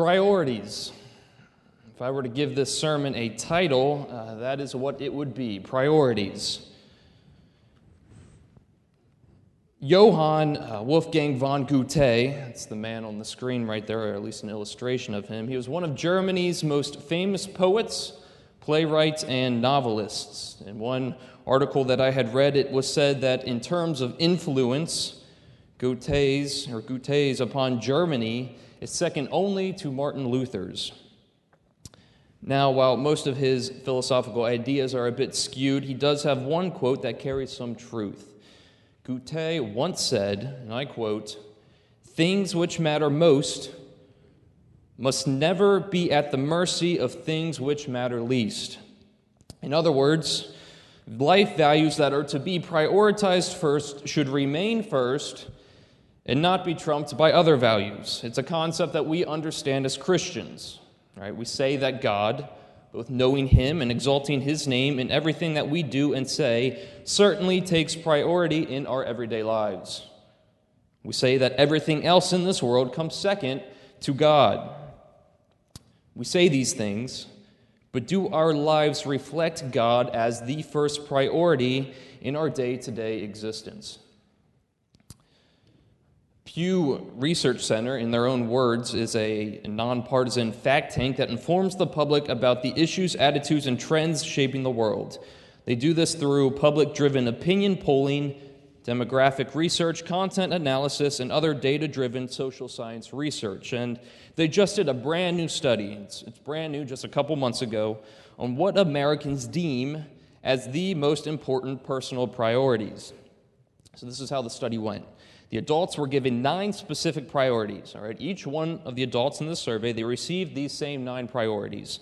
Priorities. If I were to give this sermon a title, uh, that is what it would be Priorities. Johann uh, Wolfgang von Goethe, that's the man on the screen right there, or at least an illustration of him. He was one of Germany's most famous poets, playwrights, and novelists. In one article that I had read, it was said that in terms of influence, Goethe's or Goethe's upon Germany is second only to Martin Luther's. Now, while most of his philosophical ideas are a bit skewed, he does have one quote that carries some truth. Goethe once said, and I quote, Things which matter most must never be at the mercy of things which matter least. In other words, life values that are to be prioritized first should remain first and not be trumped by other values. It's a concept that we understand as Christians. Right? We say that God, both knowing Him and exalting His name in everything that we do and say, certainly takes priority in our everyday lives. We say that everything else in this world comes second to God. We say these things, but do our lives reflect God as the first priority in our day to day existence? Pew Research Center, in their own words, is a nonpartisan fact tank that informs the public about the issues, attitudes, and trends shaping the world. They do this through public driven opinion polling, demographic research, content analysis, and other data driven social science research. And they just did a brand new study, it's, it's brand new just a couple months ago, on what Americans deem as the most important personal priorities. So, this is how the study went. The adults were given nine specific priorities. All right, each one of the adults in the survey they received these same nine priorities.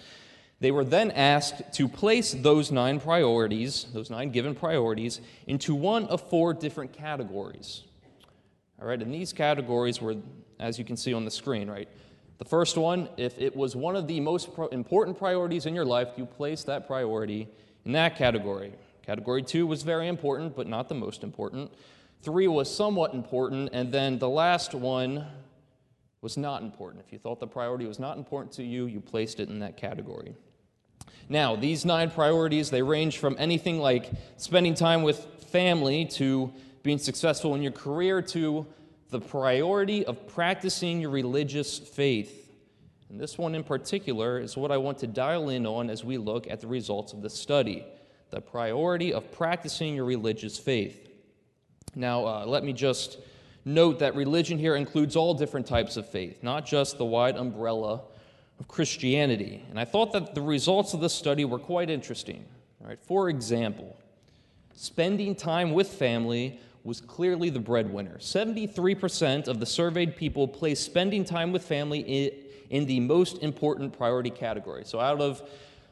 They were then asked to place those nine priorities, those nine given priorities, into one of four different categories. All right, and these categories were, as you can see on the screen, right? The first one, if it was one of the most important priorities in your life, you place that priority in that category. Category two was very important, but not the most important. Three was somewhat important, and then the last one was not important. If you thought the priority was not important to you, you placed it in that category. Now, these nine priorities, they range from anything like spending time with family to being successful in your career to the priority of practicing your religious faith. And this one in particular is what I want to dial in on as we look at the results of the study the priority of practicing your religious faith. Now, uh, let me just note that religion here includes all different types of faith, not just the wide umbrella of Christianity. And I thought that the results of this study were quite interesting. Right, for example, spending time with family was clearly the breadwinner. 73% of the surveyed people placed spending time with family in the most important priority category. So, out of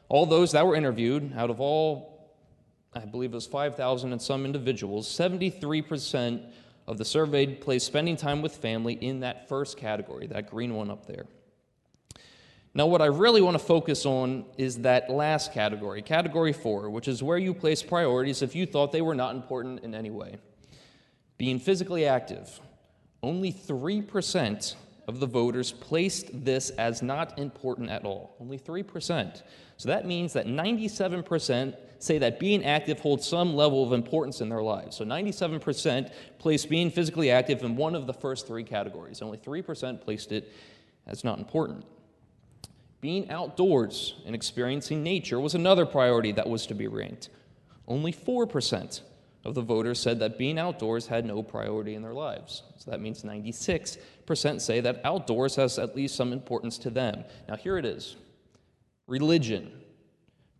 all those that were interviewed, out of all I believe it was 5,000 and some individuals, 73% of the surveyed placed spending time with family in that first category, that green one up there. Now, what I really want to focus on is that last category, category four, which is where you place priorities if you thought they were not important in any way. Being physically active. Only 3% of the voters placed this as not important at all. Only 3%. So that means that 97% say that being active holds some level of importance in their lives. So 97% placed being physically active in one of the first three categories. Only 3% placed it as not important. Being outdoors and experiencing nature was another priority that was to be ranked. Only 4% of the voters said that being outdoors had no priority in their lives. So that means 96% say that outdoors has at least some importance to them. Now, here it is religion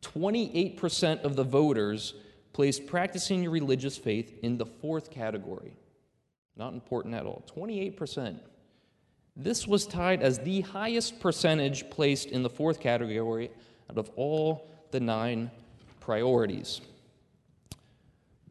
28% of the voters placed practicing your religious faith in the fourth category. Not important at all. 28%. This was tied as the highest percentage placed in the fourth category out of all the nine priorities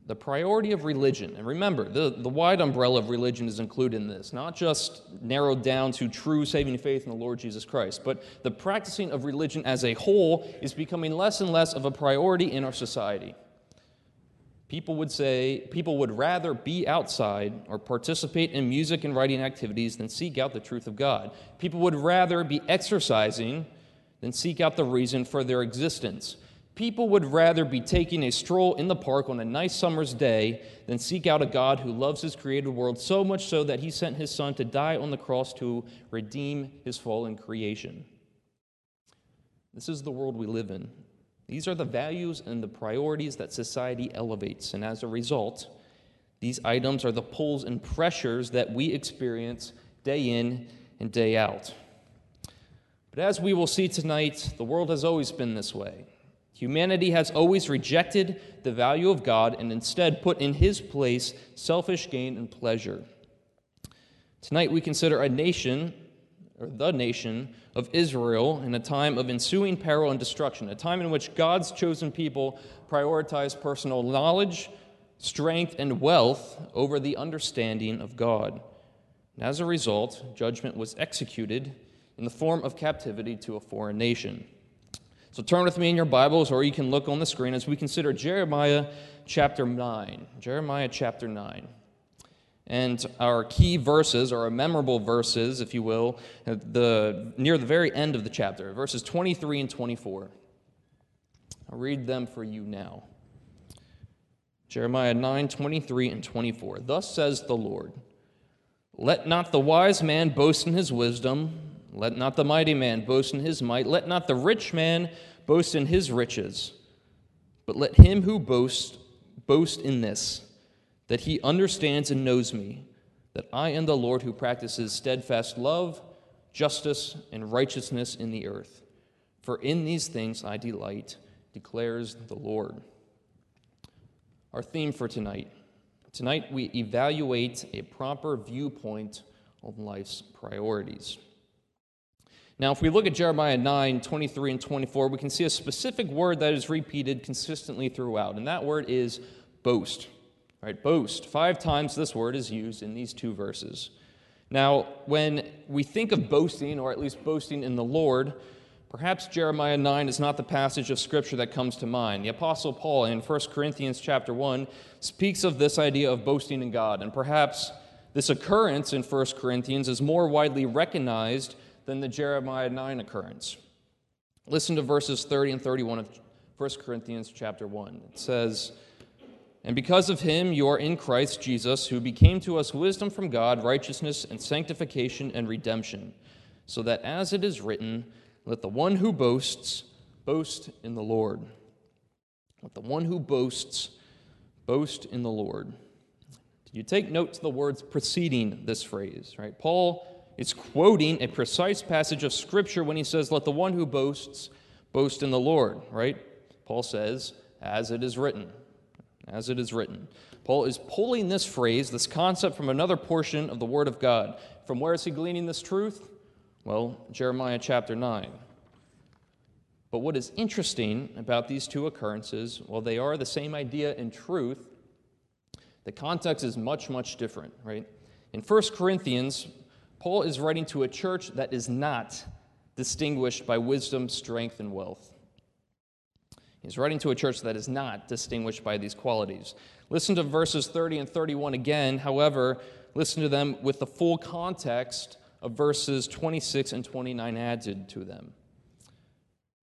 the priority of religion. And remember, the, the wide umbrella of religion is included in this, not just narrowed down to true saving faith in the Lord Jesus Christ, but the practicing of religion as a whole is becoming less and less of a priority in our society. People would say people would rather be outside or participate in music and writing activities than seek out the truth of God. People would rather be exercising than seek out the reason for their existence. People would rather be taking a stroll in the park on a nice summer's day than seek out a God who loves his created world so much so that he sent his son to die on the cross to redeem his fallen creation. This is the world we live in. These are the values and the priorities that society elevates, and as a result, these items are the pulls and pressures that we experience day in and day out. But as we will see tonight, the world has always been this way. Humanity has always rejected the value of God and instead put in his place selfish gain and pleasure. Tonight we consider a nation or the nation of Israel in a time of ensuing peril and destruction, a time in which God's chosen people prioritize personal knowledge, strength, and wealth over the understanding of God. And as a result, judgment was executed in the form of captivity to a foreign nation. So turn with me in your Bibles, or you can look on the screen as we consider Jeremiah chapter 9. Jeremiah chapter 9. And our key verses, or our memorable verses, if you will, the, near the very end of the chapter, verses 23 and 24. I'll read them for you now. Jeremiah 9, 23 and 24. Thus says the Lord Let not the wise man boast in his wisdom, let not the mighty man boast in his might, let not the rich man boast in his riches, but let him who boasts boast in this that he understands and knows me, that I am the Lord who practices steadfast love, justice, and righteousness in the earth. For in these things I delight, declares the Lord. Our theme for tonight. Tonight we evaluate a proper viewpoint on life's priorities. Now, if we look at Jeremiah 9, 23, and 24, we can see a specific word that is repeated consistently throughout, and that word is boast. Right, boast. Five times this word is used in these two verses. Now, when we think of boasting, or at least boasting in the Lord, perhaps Jeremiah 9 is not the passage of scripture that comes to mind. The apostle Paul in 1 Corinthians chapter 1 speaks of this idea of boasting in God, and perhaps this occurrence in 1 Corinthians is more widely recognized than the Jeremiah 9 occurrence. Listen to verses 30 and 31 of 1 Corinthians chapter 1. It says, and because of him, you are in Christ Jesus, who became to us wisdom from God, righteousness and sanctification and redemption, so that as it is written, let the one who boasts boast in the Lord. Let the one who boasts boast in the Lord. Did you take note to the words preceding this phrase, right? Paul is quoting a precise passage of Scripture when he says, Let the one who boasts boast in the Lord, right? Paul says, As it is written as it is written. Paul is pulling this phrase, this concept, from another portion of the Word of God. From where is he gleaning this truth? Well, Jeremiah chapter 9. But what is interesting about these two occurrences, while they are the same idea in truth, the context is much, much different, right? In 1 Corinthians, Paul is writing to a church that is not distinguished by wisdom, strength, and wealth. He's writing to a church that is not distinguished by these qualities. Listen to verses 30 and 31 again. However, listen to them with the full context of verses 26 and 29 added to them.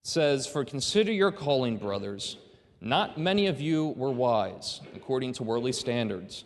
It says, For consider your calling, brothers. Not many of you were wise, according to worldly standards.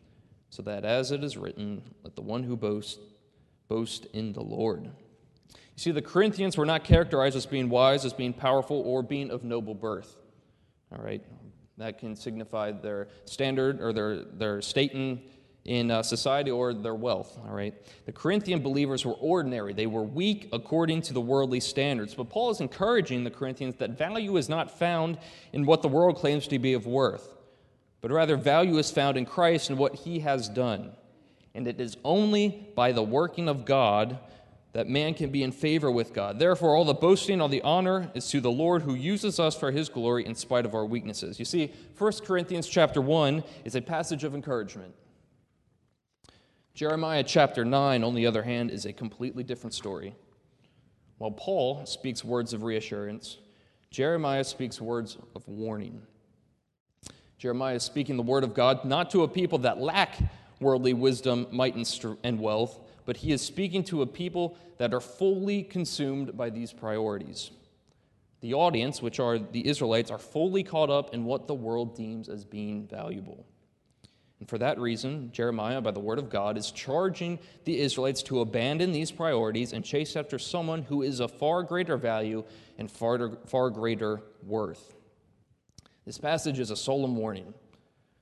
so that as it is written, let the one who boasts boast in the Lord. You see, the Corinthians were not characterized as being wise, as being powerful, or being of noble birth. All right? That can signify their standard or their, their state in, in uh, society or their wealth. All right? The Corinthian believers were ordinary, they were weak according to the worldly standards. But Paul is encouraging the Corinthians that value is not found in what the world claims to be of worth. But rather value is found in Christ and what he has done. And it is only by the working of God that man can be in favor with God. Therefore, all the boasting, all the honor is to the Lord who uses us for his glory in spite of our weaknesses. You see, 1 Corinthians chapter 1 is a passage of encouragement. Jeremiah chapter 9, on the other hand, is a completely different story. While Paul speaks words of reassurance, Jeremiah speaks words of warning. Jeremiah is speaking the word of God not to a people that lack worldly wisdom, might, and wealth, but he is speaking to a people that are fully consumed by these priorities. The audience, which are the Israelites, are fully caught up in what the world deems as being valuable. And for that reason, Jeremiah, by the word of God, is charging the Israelites to abandon these priorities and chase after someone who is of far greater value and far, far greater worth. This passage is a solemn warning.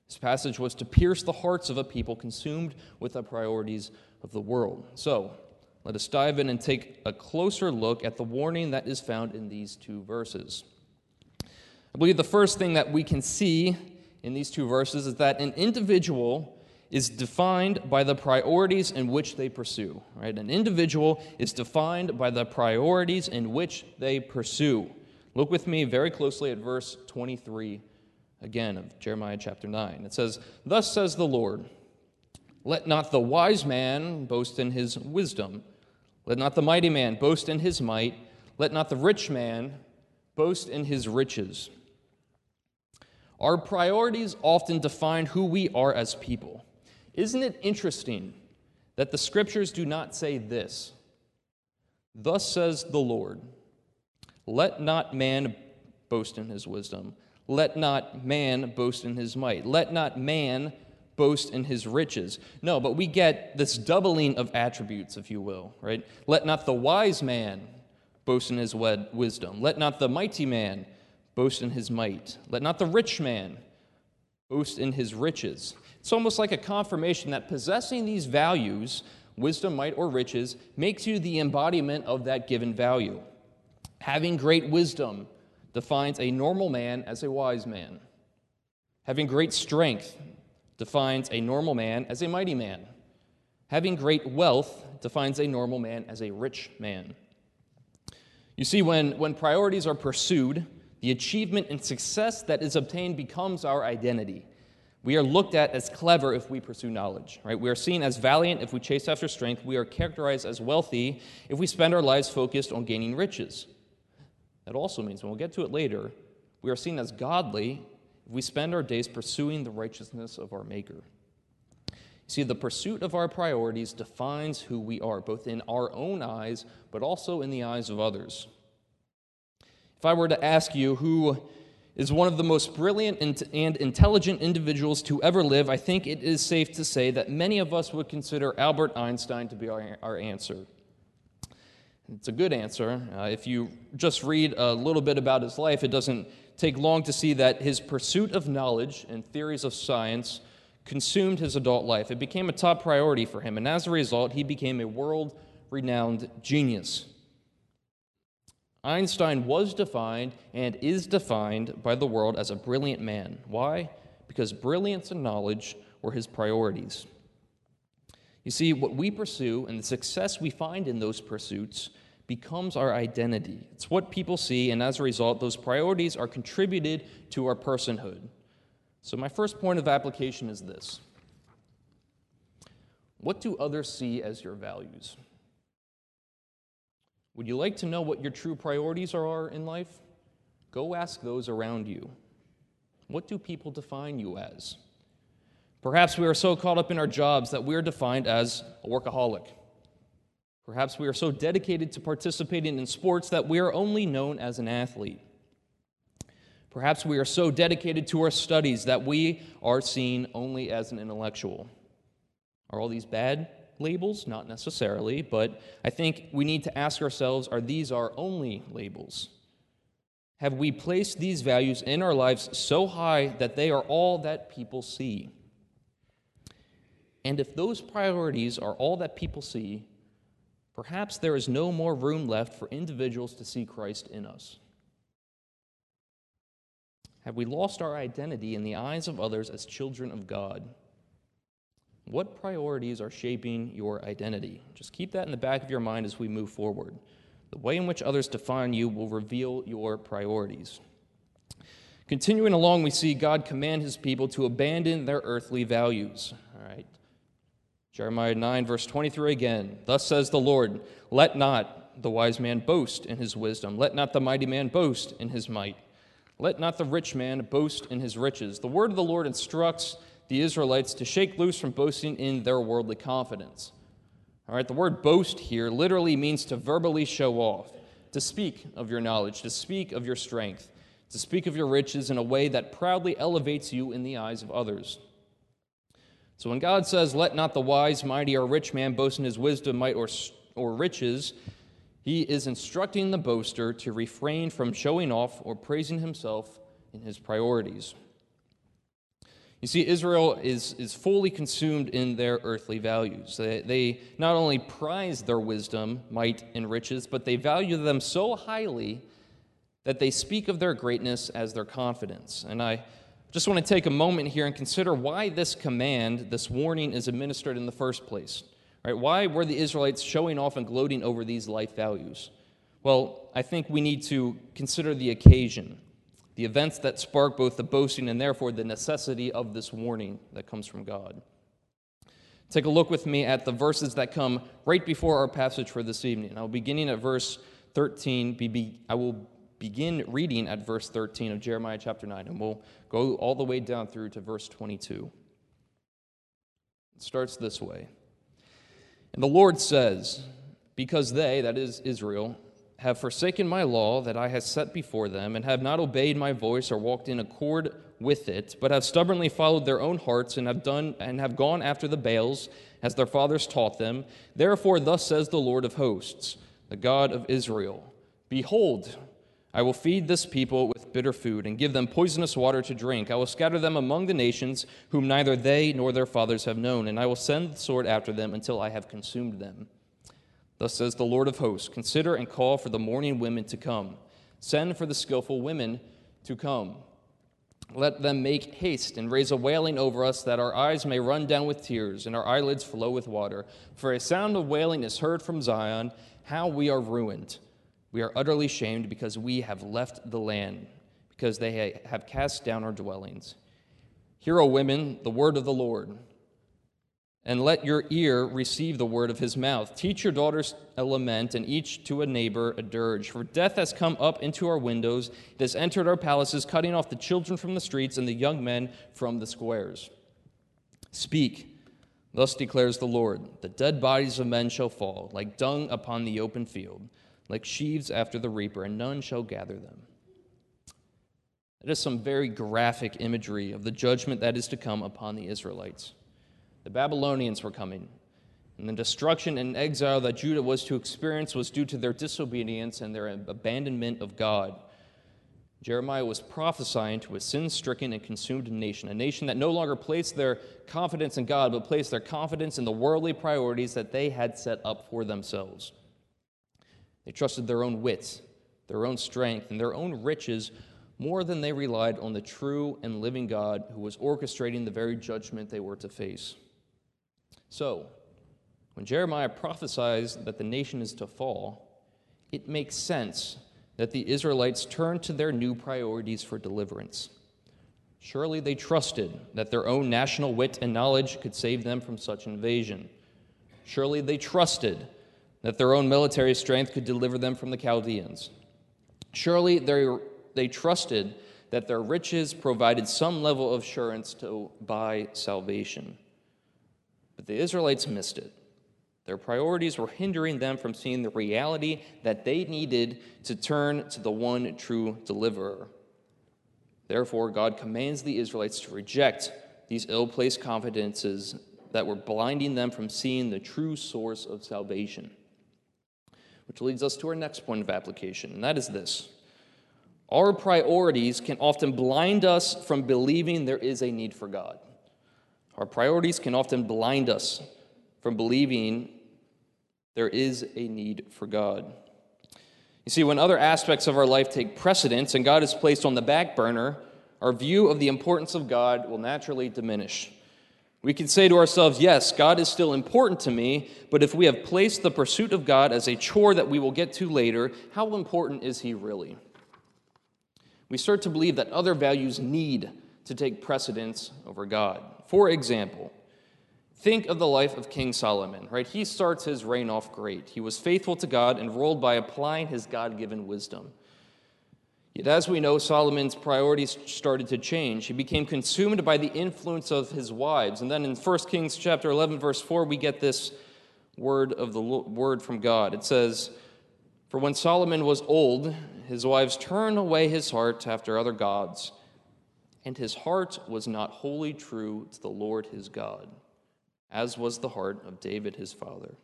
This passage was to pierce the hearts of a people consumed with the priorities of the world. So, let us dive in and take a closer look at the warning that is found in these two verses. I believe the first thing that we can see in these two verses is that an individual is defined by the priorities in which they pursue. Right? An individual is defined by the priorities in which they pursue. Look with me very closely at verse 23 again of Jeremiah chapter 9. It says, Thus says the Lord, let not the wise man boast in his wisdom, let not the mighty man boast in his might, let not the rich man boast in his riches. Our priorities often define who we are as people. Isn't it interesting that the scriptures do not say this? Thus says the Lord. Let not man boast in his wisdom. Let not man boast in his might. Let not man boast in his riches. No, but we get this doubling of attributes, if you will, right? Let not the wise man boast in his wisdom. Let not the mighty man boast in his might. Let not the rich man boast in his riches. It's almost like a confirmation that possessing these values, wisdom, might, or riches, makes you the embodiment of that given value. Having great wisdom defines a normal man as a wise man. Having great strength defines a normal man as a mighty man. Having great wealth defines a normal man as a rich man. You see, when, when priorities are pursued, the achievement and success that is obtained becomes our identity. We are looked at as clever if we pursue knowledge, right? We are seen as valiant if we chase after strength. We are characterized as wealthy if we spend our lives focused on gaining riches. That also means, and we'll get to it later, we are seen as godly if we spend our days pursuing the righteousness of our Maker. You see, the pursuit of our priorities defines who we are, both in our own eyes, but also in the eyes of others. If I were to ask you who is one of the most brilliant and intelligent individuals to ever live, I think it is safe to say that many of us would consider Albert Einstein to be our, our answer. It's a good answer. Uh, if you just read a little bit about his life, it doesn't take long to see that his pursuit of knowledge and theories of science consumed his adult life. It became a top priority for him, and as a result, he became a world renowned genius. Einstein was defined and is defined by the world as a brilliant man. Why? Because brilliance and knowledge were his priorities. You see, what we pursue and the success we find in those pursuits becomes our identity. It's what people see, and as a result, those priorities are contributed to our personhood. So, my first point of application is this What do others see as your values? Would you like to know what your true priorities are in life? Go ask those around you. What do people define you as? Perhaps we are so caught up in our jobs that we are defined as a workaholic Perhaps we are so dedicated to participating in sports that we are only known as an athlete. Perhaps we are so dedicated to our studies that we are seen only as an intellectual. Are all these bad labels? Not necessarily, but I think we need to ask ourselves are these our only labels? Have we placed these values in our lives so high that they are all that people see? And if those priorities are all that people see, perhaps there is no more room left for individuals to see Christ in us. Have we lost our identity in the eyes of others as children of God? What priorities are shaping your identity? Just keep that in the back of your mind as we move forward. The way in which others define you will reveal your priorities. Continuing along, we see God command his people to abandon their earthly values. All right. Jeremiah 9, verse 23 again. Thus says the Lord, Let not the wise man boast in his wisdom, let not the mighty man boast in his might, let not the rich man boast in his riches. The word of the Lord instructs the Israelites to shake loose from boasting in their worldly confidence. All right, the word boast here literally means to verbally show off, to speak of your knowledge, to speak of your strength, to speak of your riches in a way that proudly elevates you in the eyes of others. So when God says, Let not the wise, mighty, or rich man boast in his wisdom, might, or, or riches, he is instructing the boaster to refrain from showing off or praising himself in his priorities. You see, Israel is, is fully consumed in their earthly values. They, they not only prize their wisdom, might, and riches, but they value them so highly that they speak of their greatness as their confidence. And I just want to take a moment here and consider why this command, this warning, is administered in the first place. Right? Why were the Israelites showing off and gloating over these life values? Well, I think we need to consider the occasion the events that spark both the boasting and therefore the necessity of this warning that comes from God. Take a look with me at the verses that come right before our passage for this evening. I'll beginning at verse 13. I will begin reading at verse 13 of Jeremiah chapter 9, and we'll go all the way down through to verse 22. It starts this way. And the Lord says, Because they, that is Israel, have forsaken my law that I have set before them, and have not obeyed my voice or walked in accord with it, but have stubbornly followed their own hearts and have done and have gone after the Baals as their fathers taught them. Therefore, thus says the Lord of hosts, the God of Israel: Behold, I will feed this people with bitter food and give them poisonous water to drink. I will scatter them among the nations whom neither they nor their fathers have known, and I will send the sword after them until I have consumed them. Thus says the Lord of hosts Consider and call for the mourning women to come. Send for the skillful women to come. Let them make haste and raise a wailing over us, that our eyes may run down with tears and our eyelids flow with water. For a sound of wailing is heard from Zion. How we are ruined! We are utterly shamed because we have left the land, because they have cast down our dwellings. Hear, O women, the word of the Lord and let your ear receive the word of his mouth. Teach your daughters a lament, and each to a neighbor a dirge. For death has come up into our windows, it has entered our palaces, cutting off the children from the streets and the young men from the squares. Speak, thus declares the Lord the dead bodies of men shall fall, like dung upon the open field, like sheaves after the reaper, and none shall gather them. That is some very graphic imagery of the judgment that is to come upon the Israelites. The Babylonians were coming, and the destruction and exile that Judah was to experience was due to their disobedience and their abandonment of God. Jeremiah was prophesying to a sin stricken and consumed nation, a nation that no longer placed their confidence in God, but placed their confidence in the worldly priorities that they had set up for themselves. They trusted their own wits, their own strength, and their own riches more than they relied on the true and living God who was orchestrating the very judgment they were to face. So, when Jeremiah prophesies that the nation is to fall, it makes sense that the Israelites turn to their new priorities for deliverance. Surely they trusted that their own national wit and knowledge could save them from such invasion. Surely they trusted that their own military strength could deliver them from the Chaldeans. Surely they, they trusted that their riches provided some level of assurance to buy salvation. But the Israelites missed it. Their priorities were hindering them from seeing the reality that they needed to turn to the one true deliverer. Therefore, God commands the Israelites to reject these ill placed confidences that were blinding them from seeing the true source of salvation. Which leads us to our next point of application, and that is this Our priorities can often blind us from believing there is a need for God. Our priorities can often blind us from believing there is a need for God. You see, when other aspects of our life take precedence and God is placed on the back burner, our view of the importance of God will naturally diminish. We can say to ourselves, yes, God is still important to me, but if we have placed the pursuit of God as a chore that we will get to later, how important is He really? We start to believe that other values need to take precedence over God. For example, think of the life of King Solomon, right? He starts his reign off great. He was faithful to God and ruled by applying his God given wisdom. Yet, as we know, Solomon's priorities started to change. He became consumed by the influence of his wives. And then in 1 Kings chapter 11, verse 4, we get this word of the word from God. It says, For when Solomon was old, his wives turned away his heart after other gods, and his heart was not wholly true to the Lord his God, as was the heart of David his father.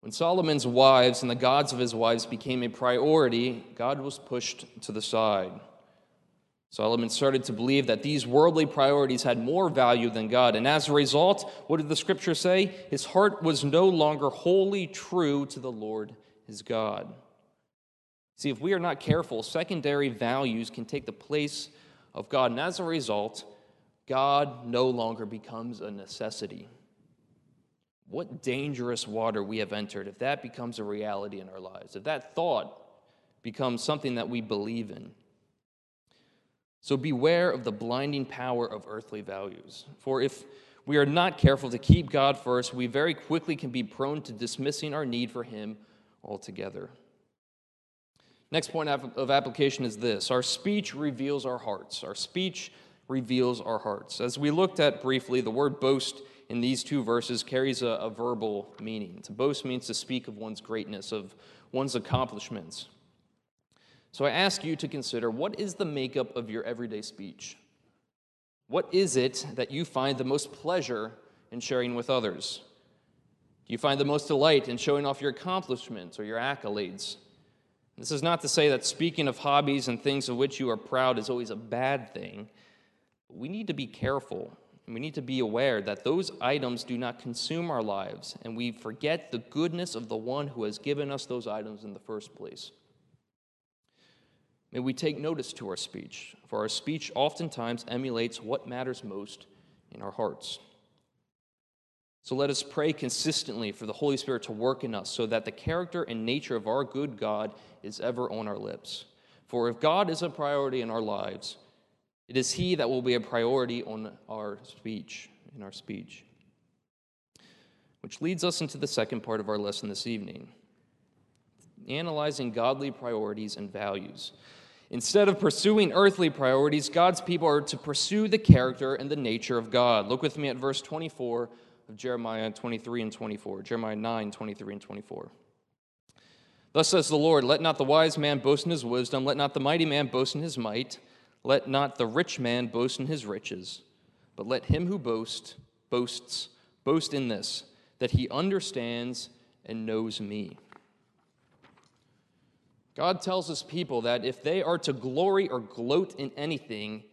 When Solomon's wives and the gods of his wives became a priority, God was pushed to the side. Solomon started to believe that these worldly priorities had more value than God. And as a result, what did the scripture say? His heart was no longer wholly true to the Lord his God. See, if we are not careful, secondary values can take the place of God. And as a result, God no longer becomes a necessity. What dangerous water we have entered if that becomes a reality in our lives, if that thought becomes something that we believe in. So beware of the blinding power of earthly values. For if we are not careful to keep God first, we very quickly can be prone to dismissing our need for Him altogether. Next point of application is this our speech reveals our hearts. Our speech reveals our hearts. As we looked at briefly, the word boast in these two verses carries a, a verbal meaning. To boast means to speak of one's greatness, of one's accomplishments. So I ask you to consider what is the makeup of your everyday speech? What is it that you find the most pleasure in sharing with others? Do you find the most delight in showing off your accomplishments or your accolades? This is not to say that speaking of hobbies and things of which you are proud is always a bad thing. We need to be careful and we need to be aware that those items do not consume our lives, and we forget the goodness of the one who has given us those items in the first place. May we take notice to our speech, for our speech oftentimes emulates what matters most in our hearts. So let us pray consistently for the Holy Spirit to work in us so that the character and nature of our good God is ever on our lips. For if God is a priority in our lives, it is He that will be a priority on our speech, in our speech. Which leads us into the second part of our lesson this evening analyzing godly priorities and values. Instead of pursuing earthly priorities, God's people are to pursue the character and the nature of God. Look with me at verse 24 of Jeremiah 23 and 24. Jeremiah 9, 23 and 24. Thus says the Lord Let not the wise man boast in his wisdom, let not the mighty man boast in his might. Let not the rich man boast in his riches, but let him who boasts boasts boast in this that he understands and knows me. God tells his people that if they are to glory or gloat in anything,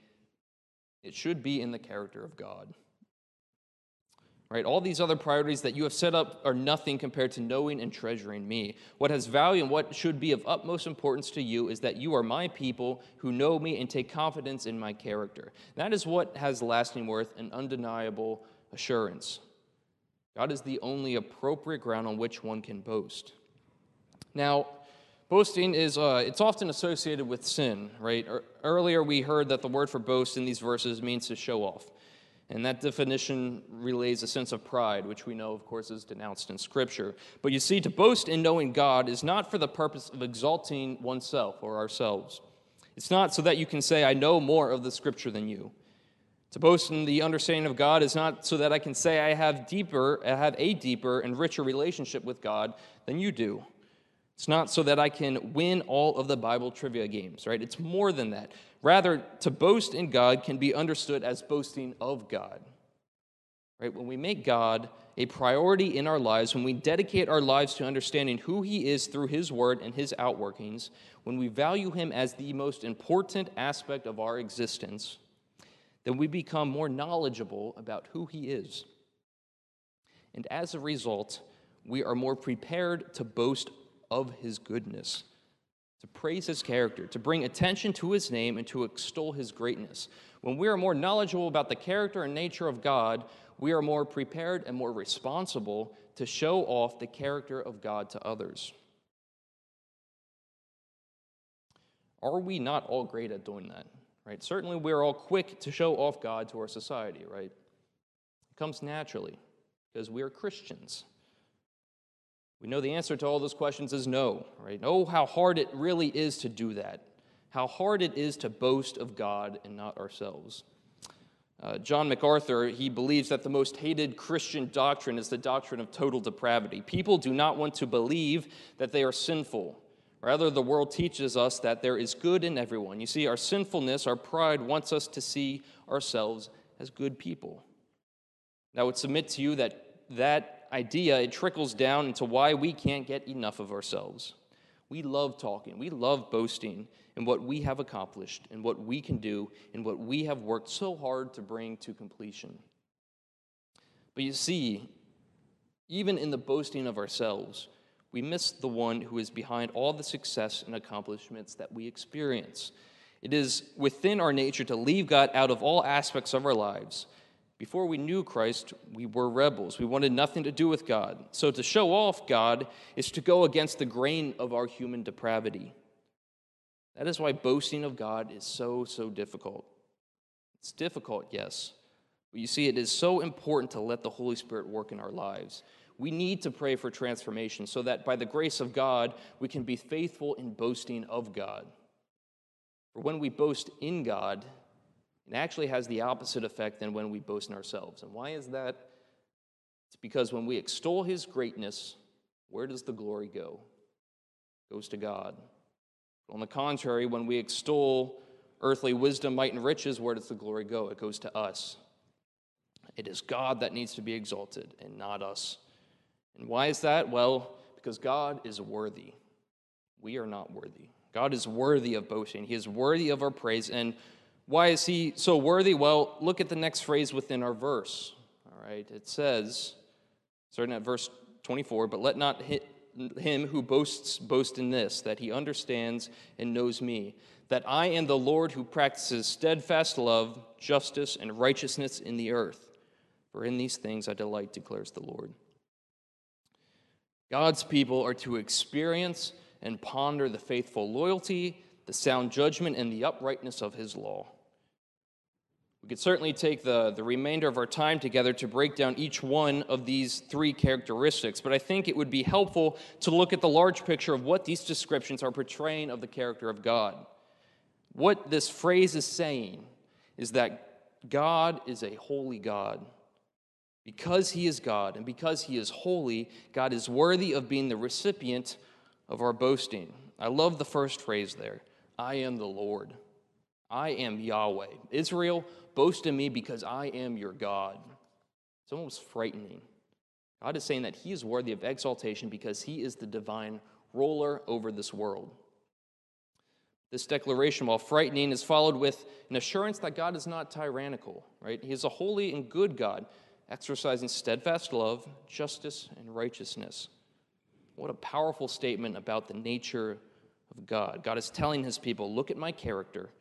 it should be in the character of God right? All these other priorities that you have set up are nothing compared to knowing and treasuring me. What has value and what should be of utmost importance to you is that you are my people who know me and take confidence in my character. That is what has lasting worth and undeniable assurance. God is the only appropriate ground on which one can boast. Now, boasting is uh, it's often associated with sin right earlier we heard that the word for boast in these verses means to show off and that definition relays a sense of pride, which we know, of course, is denounced in Scripture. But you see, to boast in knowing God is not for the purpose of exalting oneself or ourselves. It's not so that you can say, I know more of the Scripture than you. To boast in the understanding of God is not so that I can say I have deeper, I have a deeper and richer relationship with God than you do. It's not so that I can win all of the Bible trivia games, right? It's more than that. Rather, to boast in God can be understood as boasting of God. Right? When we make God a priority in our lives, when we dedicate our lives to understanding who He is through His Word and His outworkings, when we value Him as the most important aspect of our existence, then we become more knowledgeable about who He is. And as a result, we are more prepared to boast of His goodness to praise his character, to bring attention to his name, and to extol his greatness. When we are more knowledgeable about the character and nature of God, we are more prepared and more responsible to show off the character of God to others. Are we not all great at doing that? Right? Certainly, we're all quick to show off God to our society, right? It comes naturally because we are Christians. We know the answer to all those questions is no, right? Oh, how hard it really is to do that. How hard it is to boast of God and not ourselves. Uh, John MacArthur, he believes that the most hated Christian doctrine is the doctrine of total depravity. People do not want to believe that they are sinful. Rather, the world teaches us that there is good in everyone. You see, our sinfulness, our pride wants us to see ourselves as good people. Now, I would submit to you that that idea, it trickles down into why we can't get enough of ourselves. We love talking, we love boasting in what we have accomplished, and what we can do, and what we have worked so hard to bring to completion. But you see, even in the boasting of ourselves, we miss the one who is behind all the success and accomplishments that we experience. It is within our nature to leave God out of all aspects of our lives before we knew Christ, we were rebels. We wanted nothing to do with God. So to show off God is to go against the grain of our human depravity. That is why boasting of God is so, so difficult. It's difficult, yes. But you see, it is so important to let the Holy Spirit work in our lives. We need to pray for transformation so that by the grace of God, we can be faithful in boasting of God. For when we boast in God, it actually has the opposite effect than when we boast in ourselves. And why is that? It's because when we extol his greatness, where does the glory go? It goes to God. On the contrary, when we extol earthly wisdom, might, and riches, where does the glory go? It goes to us. It is God that needs to be exalted and not us. And why is that? Well, because God is worthy. We are not worthy. God is worthy of boasting. He is worthy of our praise. And why is he so worthy? Well, look at the next phrase within our verse. All right, it says, starting at verse 24, but let not him who boasts boast in this, that he understands and knows me, that I am the Lord who practices steadfast love, justice, and righteousness in the earth. For in these things I delight, declares the Lord. God's people are to experience and ponder the faithful loyalty, the sound judgment, and the uprightness of his law. We could certainly take the, the remainder of our time together to break down each one of these three characteristics, but I think it would be helpful to look at the large picture of what these descriptions are portraying of the character of God. What this phrase is saying is that God is a holy God. Because he is God and because he is holy, God is worthy of being the recipient of our boasting. I love the first phrase there I am the Lord. I am Yahweh. Israel, boast in me because I am your God. It's almost frightening. God is saying that he is worthy of exaltation because he is the divine ruler over this world. This declaration, while frightening, is followed with an assurance that God is not tyrannical, right? He is a holy and good God, exercising steadfast love, justice, and righteousness. What a powerful statement about the nature of God. God is telling his people, look at my character,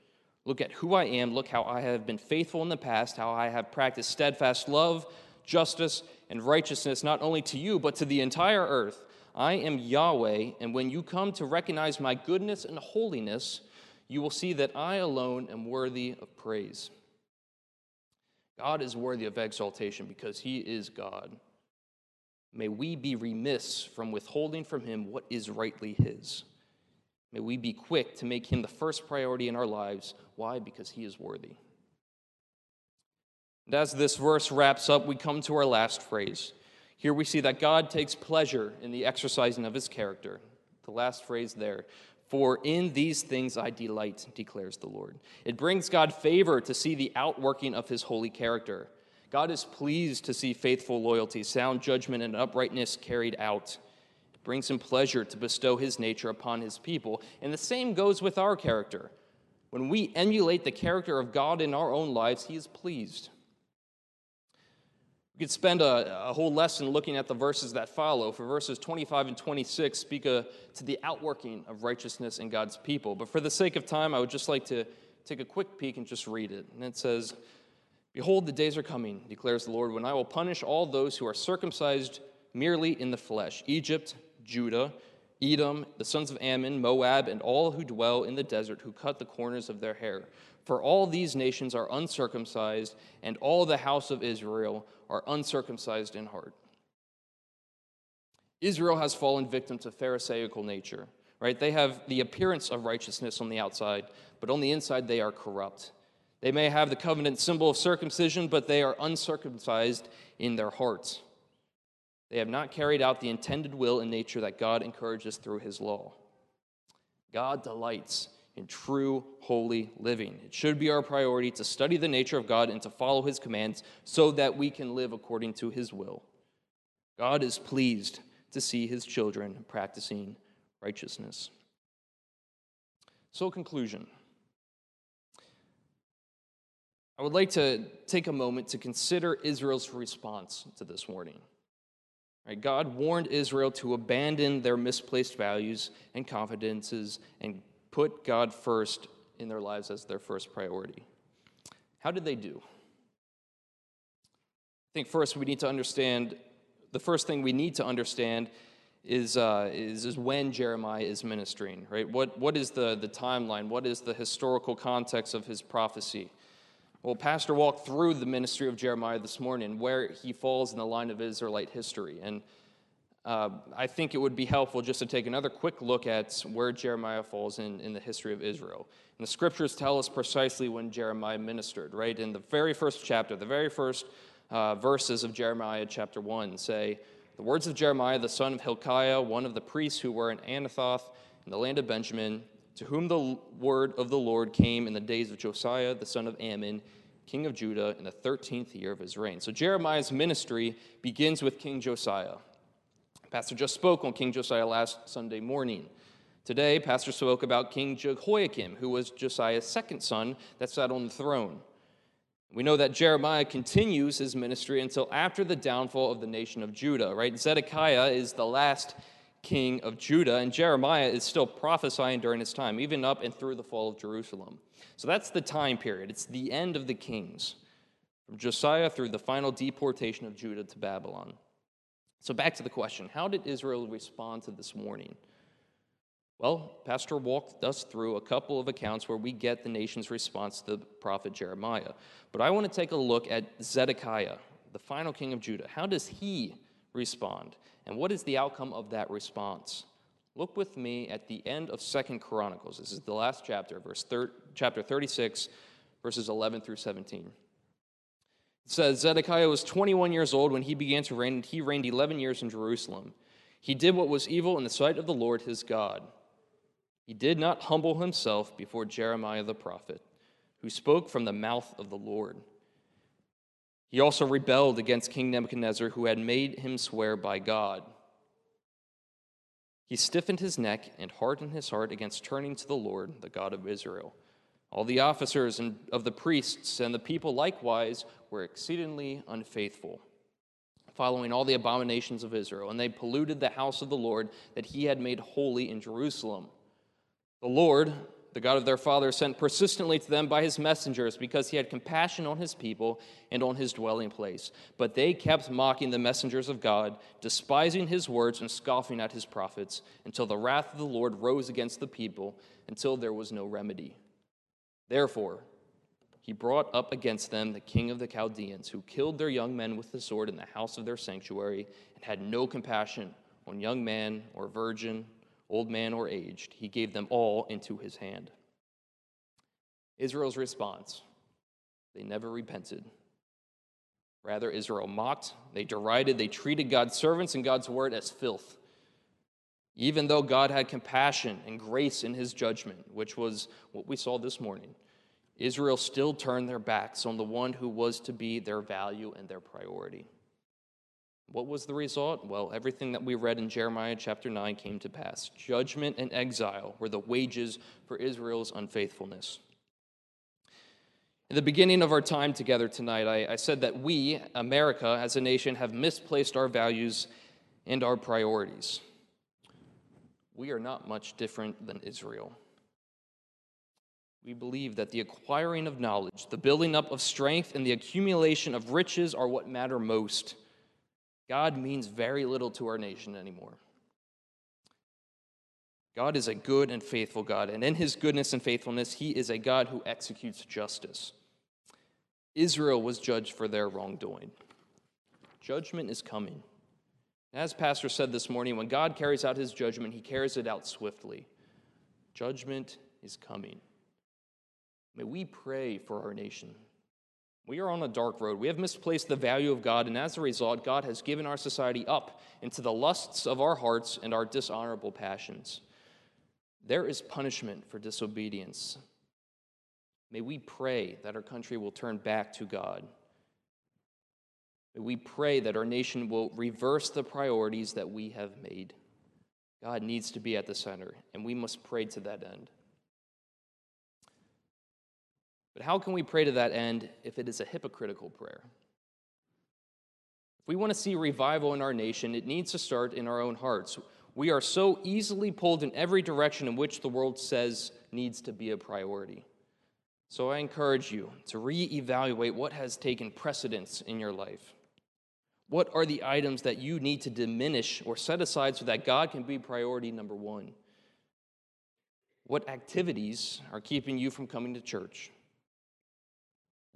Look at who I am. Look how I have been faithful in the past, how I have practiced steadfast love, justice, and righteousness, not only to you, but to the entire earth. I am Yahweh, and when you come to recognize my goodness and holiness, you will see that I alone am worthy of praise. God is worthy of exaltation because he is God. May we be remiss from withholding from him what is rightly his. May we be quick to make him the first priority in our lives. Why? Because he is worthy. And as this verse wraps up, we come to our last phrase. Here we see that God takes pleasure in the exercising of his character. The last phrase there. For in these things I delight, declares the Lord. It brings God favor to see the outworking of his holy character. God is pleased to see faithful loyalty, sound judgment, and uprightness carried out brings him pleasure to bestow his nature upon his people. And the same goes with our character. When we emulate the character of God in our own lives, he is pleased. We could spend a, a, whole lesson looking at the verses that follow. For verses 25 and 26 speak a, to the outworking of righteousness in God's people. But for the sake of time, I would just like to take a quick peek and just read it. And it says, Behold, the days are coming, declares the Lord, when I will punish all those who are circumcised merely in the flesh Egypt, Judah, Edom, the sons of Ammon, Moab, and all who dwell in the desert who cut the corners of their hair. For all these nations are uncircumcised, and all the house of Israel are uncircumcised in heart. Israel has fallen victim to Pharisaical nature, right? They have the appearance of righteousness on the outside, but on the inside they are corrupt. They may have the covenant symbol of circumcision, but they are uncircumcised in their hearts. They have not carried out the intended will and nature that God encourages through his law. God delights in true holy living. It should be our priority to study the nature of God and to follow his commands so that we can live according to his will. God is pleased to see his children practicing righteousness. So, conclusion. I would like to take a moment to consider Israel's response to this warning. Right, God warned Israel to abandon their misplaced values and confidences and put God first in their lives as their first priority. How did they do? I think first we need to understand the first thing we need to understand is, uh, is, is when Jeremiah is ministering, right? What, what is the, the timeline? What is the historical context of his prophecy? Well, Pastor walked through the ministry of Jeremiah this morning, where he falls in the line of Israelite history. And uh, I think it would be helpful just to take another quick look at where Jeremiah falls in, in the history of Israel. And the scriptures tell us precisely when Jeremiah ministered, right? In the very first chapter, the very first uh, verses of Jeremiah chapter 1 say, The words of Jeremiah, the son of Hilkiah, one of the priests who were in Anathoth in the land of Benjamin, to whom the word of the Lord came in the days of Josiah, the son of Amon, king of Judah, in the 13th year of his reign. So Jeremiah's ministry begins with King Josiah. Pastor just spoke on King Josiah last Sunday morning. Today, Pastor spoke about King Jehoiakim, who was Josiah's second son that sat on the throne. We know that Jeremiah continues his ministry until after the downfall of the nation of Judah, right? Zedekiah is the last king of Judah, and Jeremiah is still prophesying during his time, even up and through the fall of Jerusalem. So that's the time period. It's the end of the kings, from Josiah through the final deportation of Judah to Babylon. So, back to the question how did Israel respond to this warning? Well, Pastor walked us through a couple of accounts where we get the nation's response to the prophet Jeremiah. But I want to take a look at Zedekiah, the final king of Judah. How does he respond? And what is the outcome of that response? Look with me at the end of Second Chronicles. This is the last chapter, verse thir- chapter 36, verses 11 through 17. It says Zedekiah was 21 years old when he began to reign, and he reigned 11 years in Jerusalem. He did what was evil in the sight of the Lord his God. He did not humble himself before Jeremiah the prophet, who spoke from the mouth of the Lord. He also rebelled against King Nebuchadnezzar, who had made him swear by God. He stiffened his neck and hardened his heart against turning to the Lord, the God of Israel. All the officers and of the priests and the people likewise were exceedingly unfaithful, following all the abominations of Israel, and they polluted the house of the Lord that he had made holy in Jerusalem. The Lord, the God of their fathers, sent persistently to them by his messengers because he had compassion on his people and on his dwelling place. But they kept mocking the messengers of God, despising his words and scoffing at his prophets, until the wrath of the Lord rose against the people, until there was no remedy. Therefore, he brought up against them the king of the Chaldeans, who killed their young men with the sword in the house of their sanctuary, and had no compassion on young man or virgin, old man or aged. He gave them all into his hand. Israel's response they never repented. Rather, Israel mocked, they derided, they treated God's servants and God's word as filth. Even though God had compassion and grace in his judgment, which was what we saw this morning, Israel still turned their backs on the one who was to be their value and their priority. What was the result? Well, everything that we read in Jeremiah chapter 9 came to pass. Judgment and exile were the wages for Israel's unfaithfulness. In the beginning of our time together tonight, I, I, said that we, America, as a nation, have misplaced our values and our priorities. We are not much different than Israel. We believe that the acquiring of knowledge, the building up of strength, and the accumulation of riches are what matter most. God means very little to our nation anymore. God is a good and faithful God, and in his goodness and faithfulness, he is a God who executes justice. Israel was judged for their wrongdoing. Judgment is coming. As Pastor said this morning, when God carries out his judgment, he carries it out swiftly. Judgment is coming. May we pray for our nation. We are on a dark road. We have misplaced the value of God, and as a result, God has given our society up into the lusts of our hearts and our dishonorable passions. There is punishment for disobedience. May we pray that our country will turn back to God. May we pray that our nation will reverse the priorities that we have made. God needs to be at the center, and we must pray to that end. But how can we pray to that end if it is a hypocritical prayer? If we want to see revival in our nation, it needs to start in our own hearts. We are so easily pulled in every direction in which the world says needs to be a priority. So I encourage you to reevaluate what has taken precedence in your life. What are the items that you need to diminish or set aside so that God can be priority number one? What activities are keeping you from coming to church?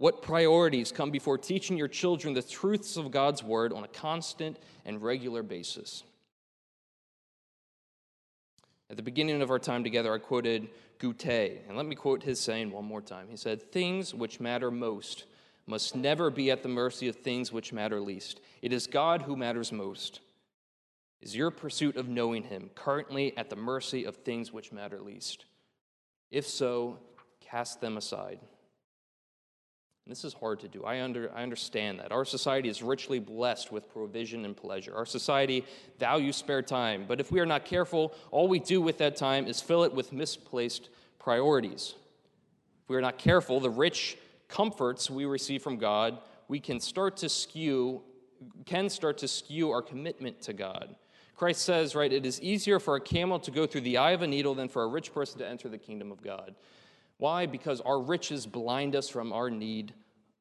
What priorities come before teaching your children the truths of God's word on a constant and regular basis? At the beginning of our time together, I quoted Goethe, and let me quote his saying one more time. He said, Things which matter most must never be at the mercy of things which matter least. It is God who matters most. Is your pursuit of knowing Him currently at the mercy of things which matter least? If so, cast them aside. And this is hard to do. I, under, I understand that. Our society is richly blessed with provision and pleasure. Our society values spare time, but if we are not careful, all we do with that time is fill it with misplaced priorities. If we are not careful, the rich comforts we receive from God, we can start to skew can start to skew our commitment to God. Christ says, right, it is easier for a camel to go through the eye of a needle than for a rich person to enter the kingdom of God. Why? Because our riches blind us from our need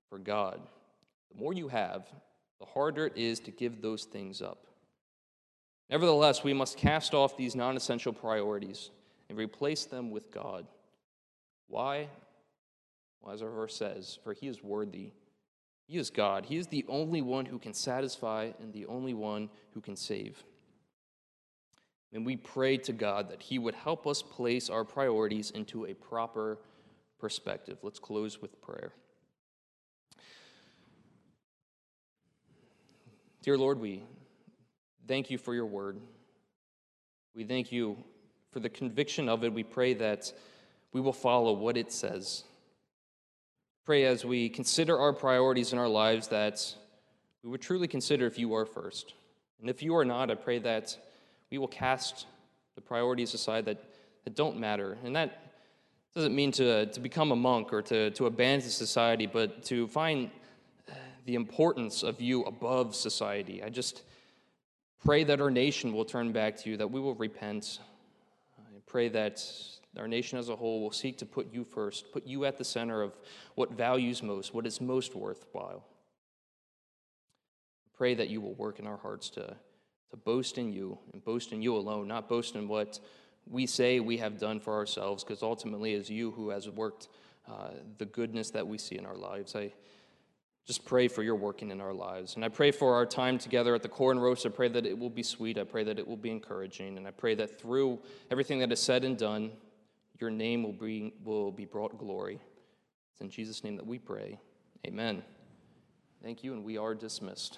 for God. The more you have, the harder it is to give those things up. Nevertheless, we must cast off these non essential priorities and replace them with God. Why? Well, as our verse says, for he is worthy. He is God. He is the only one who can satisfy and the only one who can save. And we pray to God that He would help us place our priorities into a proper perspective. Let's close with prayer. Dear Lord, we thank you for your word. We thank you for the conviction of it. We pray that we will follow what it says. Pray as we consider our priorities in our lives that we would truly consider if you are first. And if you are not, I pray that we will cast the priorities aside that, that don't matter. And that doesn't mean to, to become a monk or to, to abandon society, but to find the importance of you above society. I just pray that our nation will turn back to you, that we will repent. I pray that our nation as a whole will seek to put you first, put you at the center of what values most, what is most worthwhile. Pray that you will work in our hearts to, to boast in you and boast in you alone, not boast in what we say we have done for ourselves, because ultimately it's you who has worked uh, the goodness that we see in our lives. I just pray for your working in our lives. And I pray for our time together at the core and roast. I pray that it will be sweet. I pray that it will be encouraging. And I pray that through everything that is said and done, your name will be, will be brought glory. It's in Jesus' name that we pray. Amen. Thank you, and we are dismissed.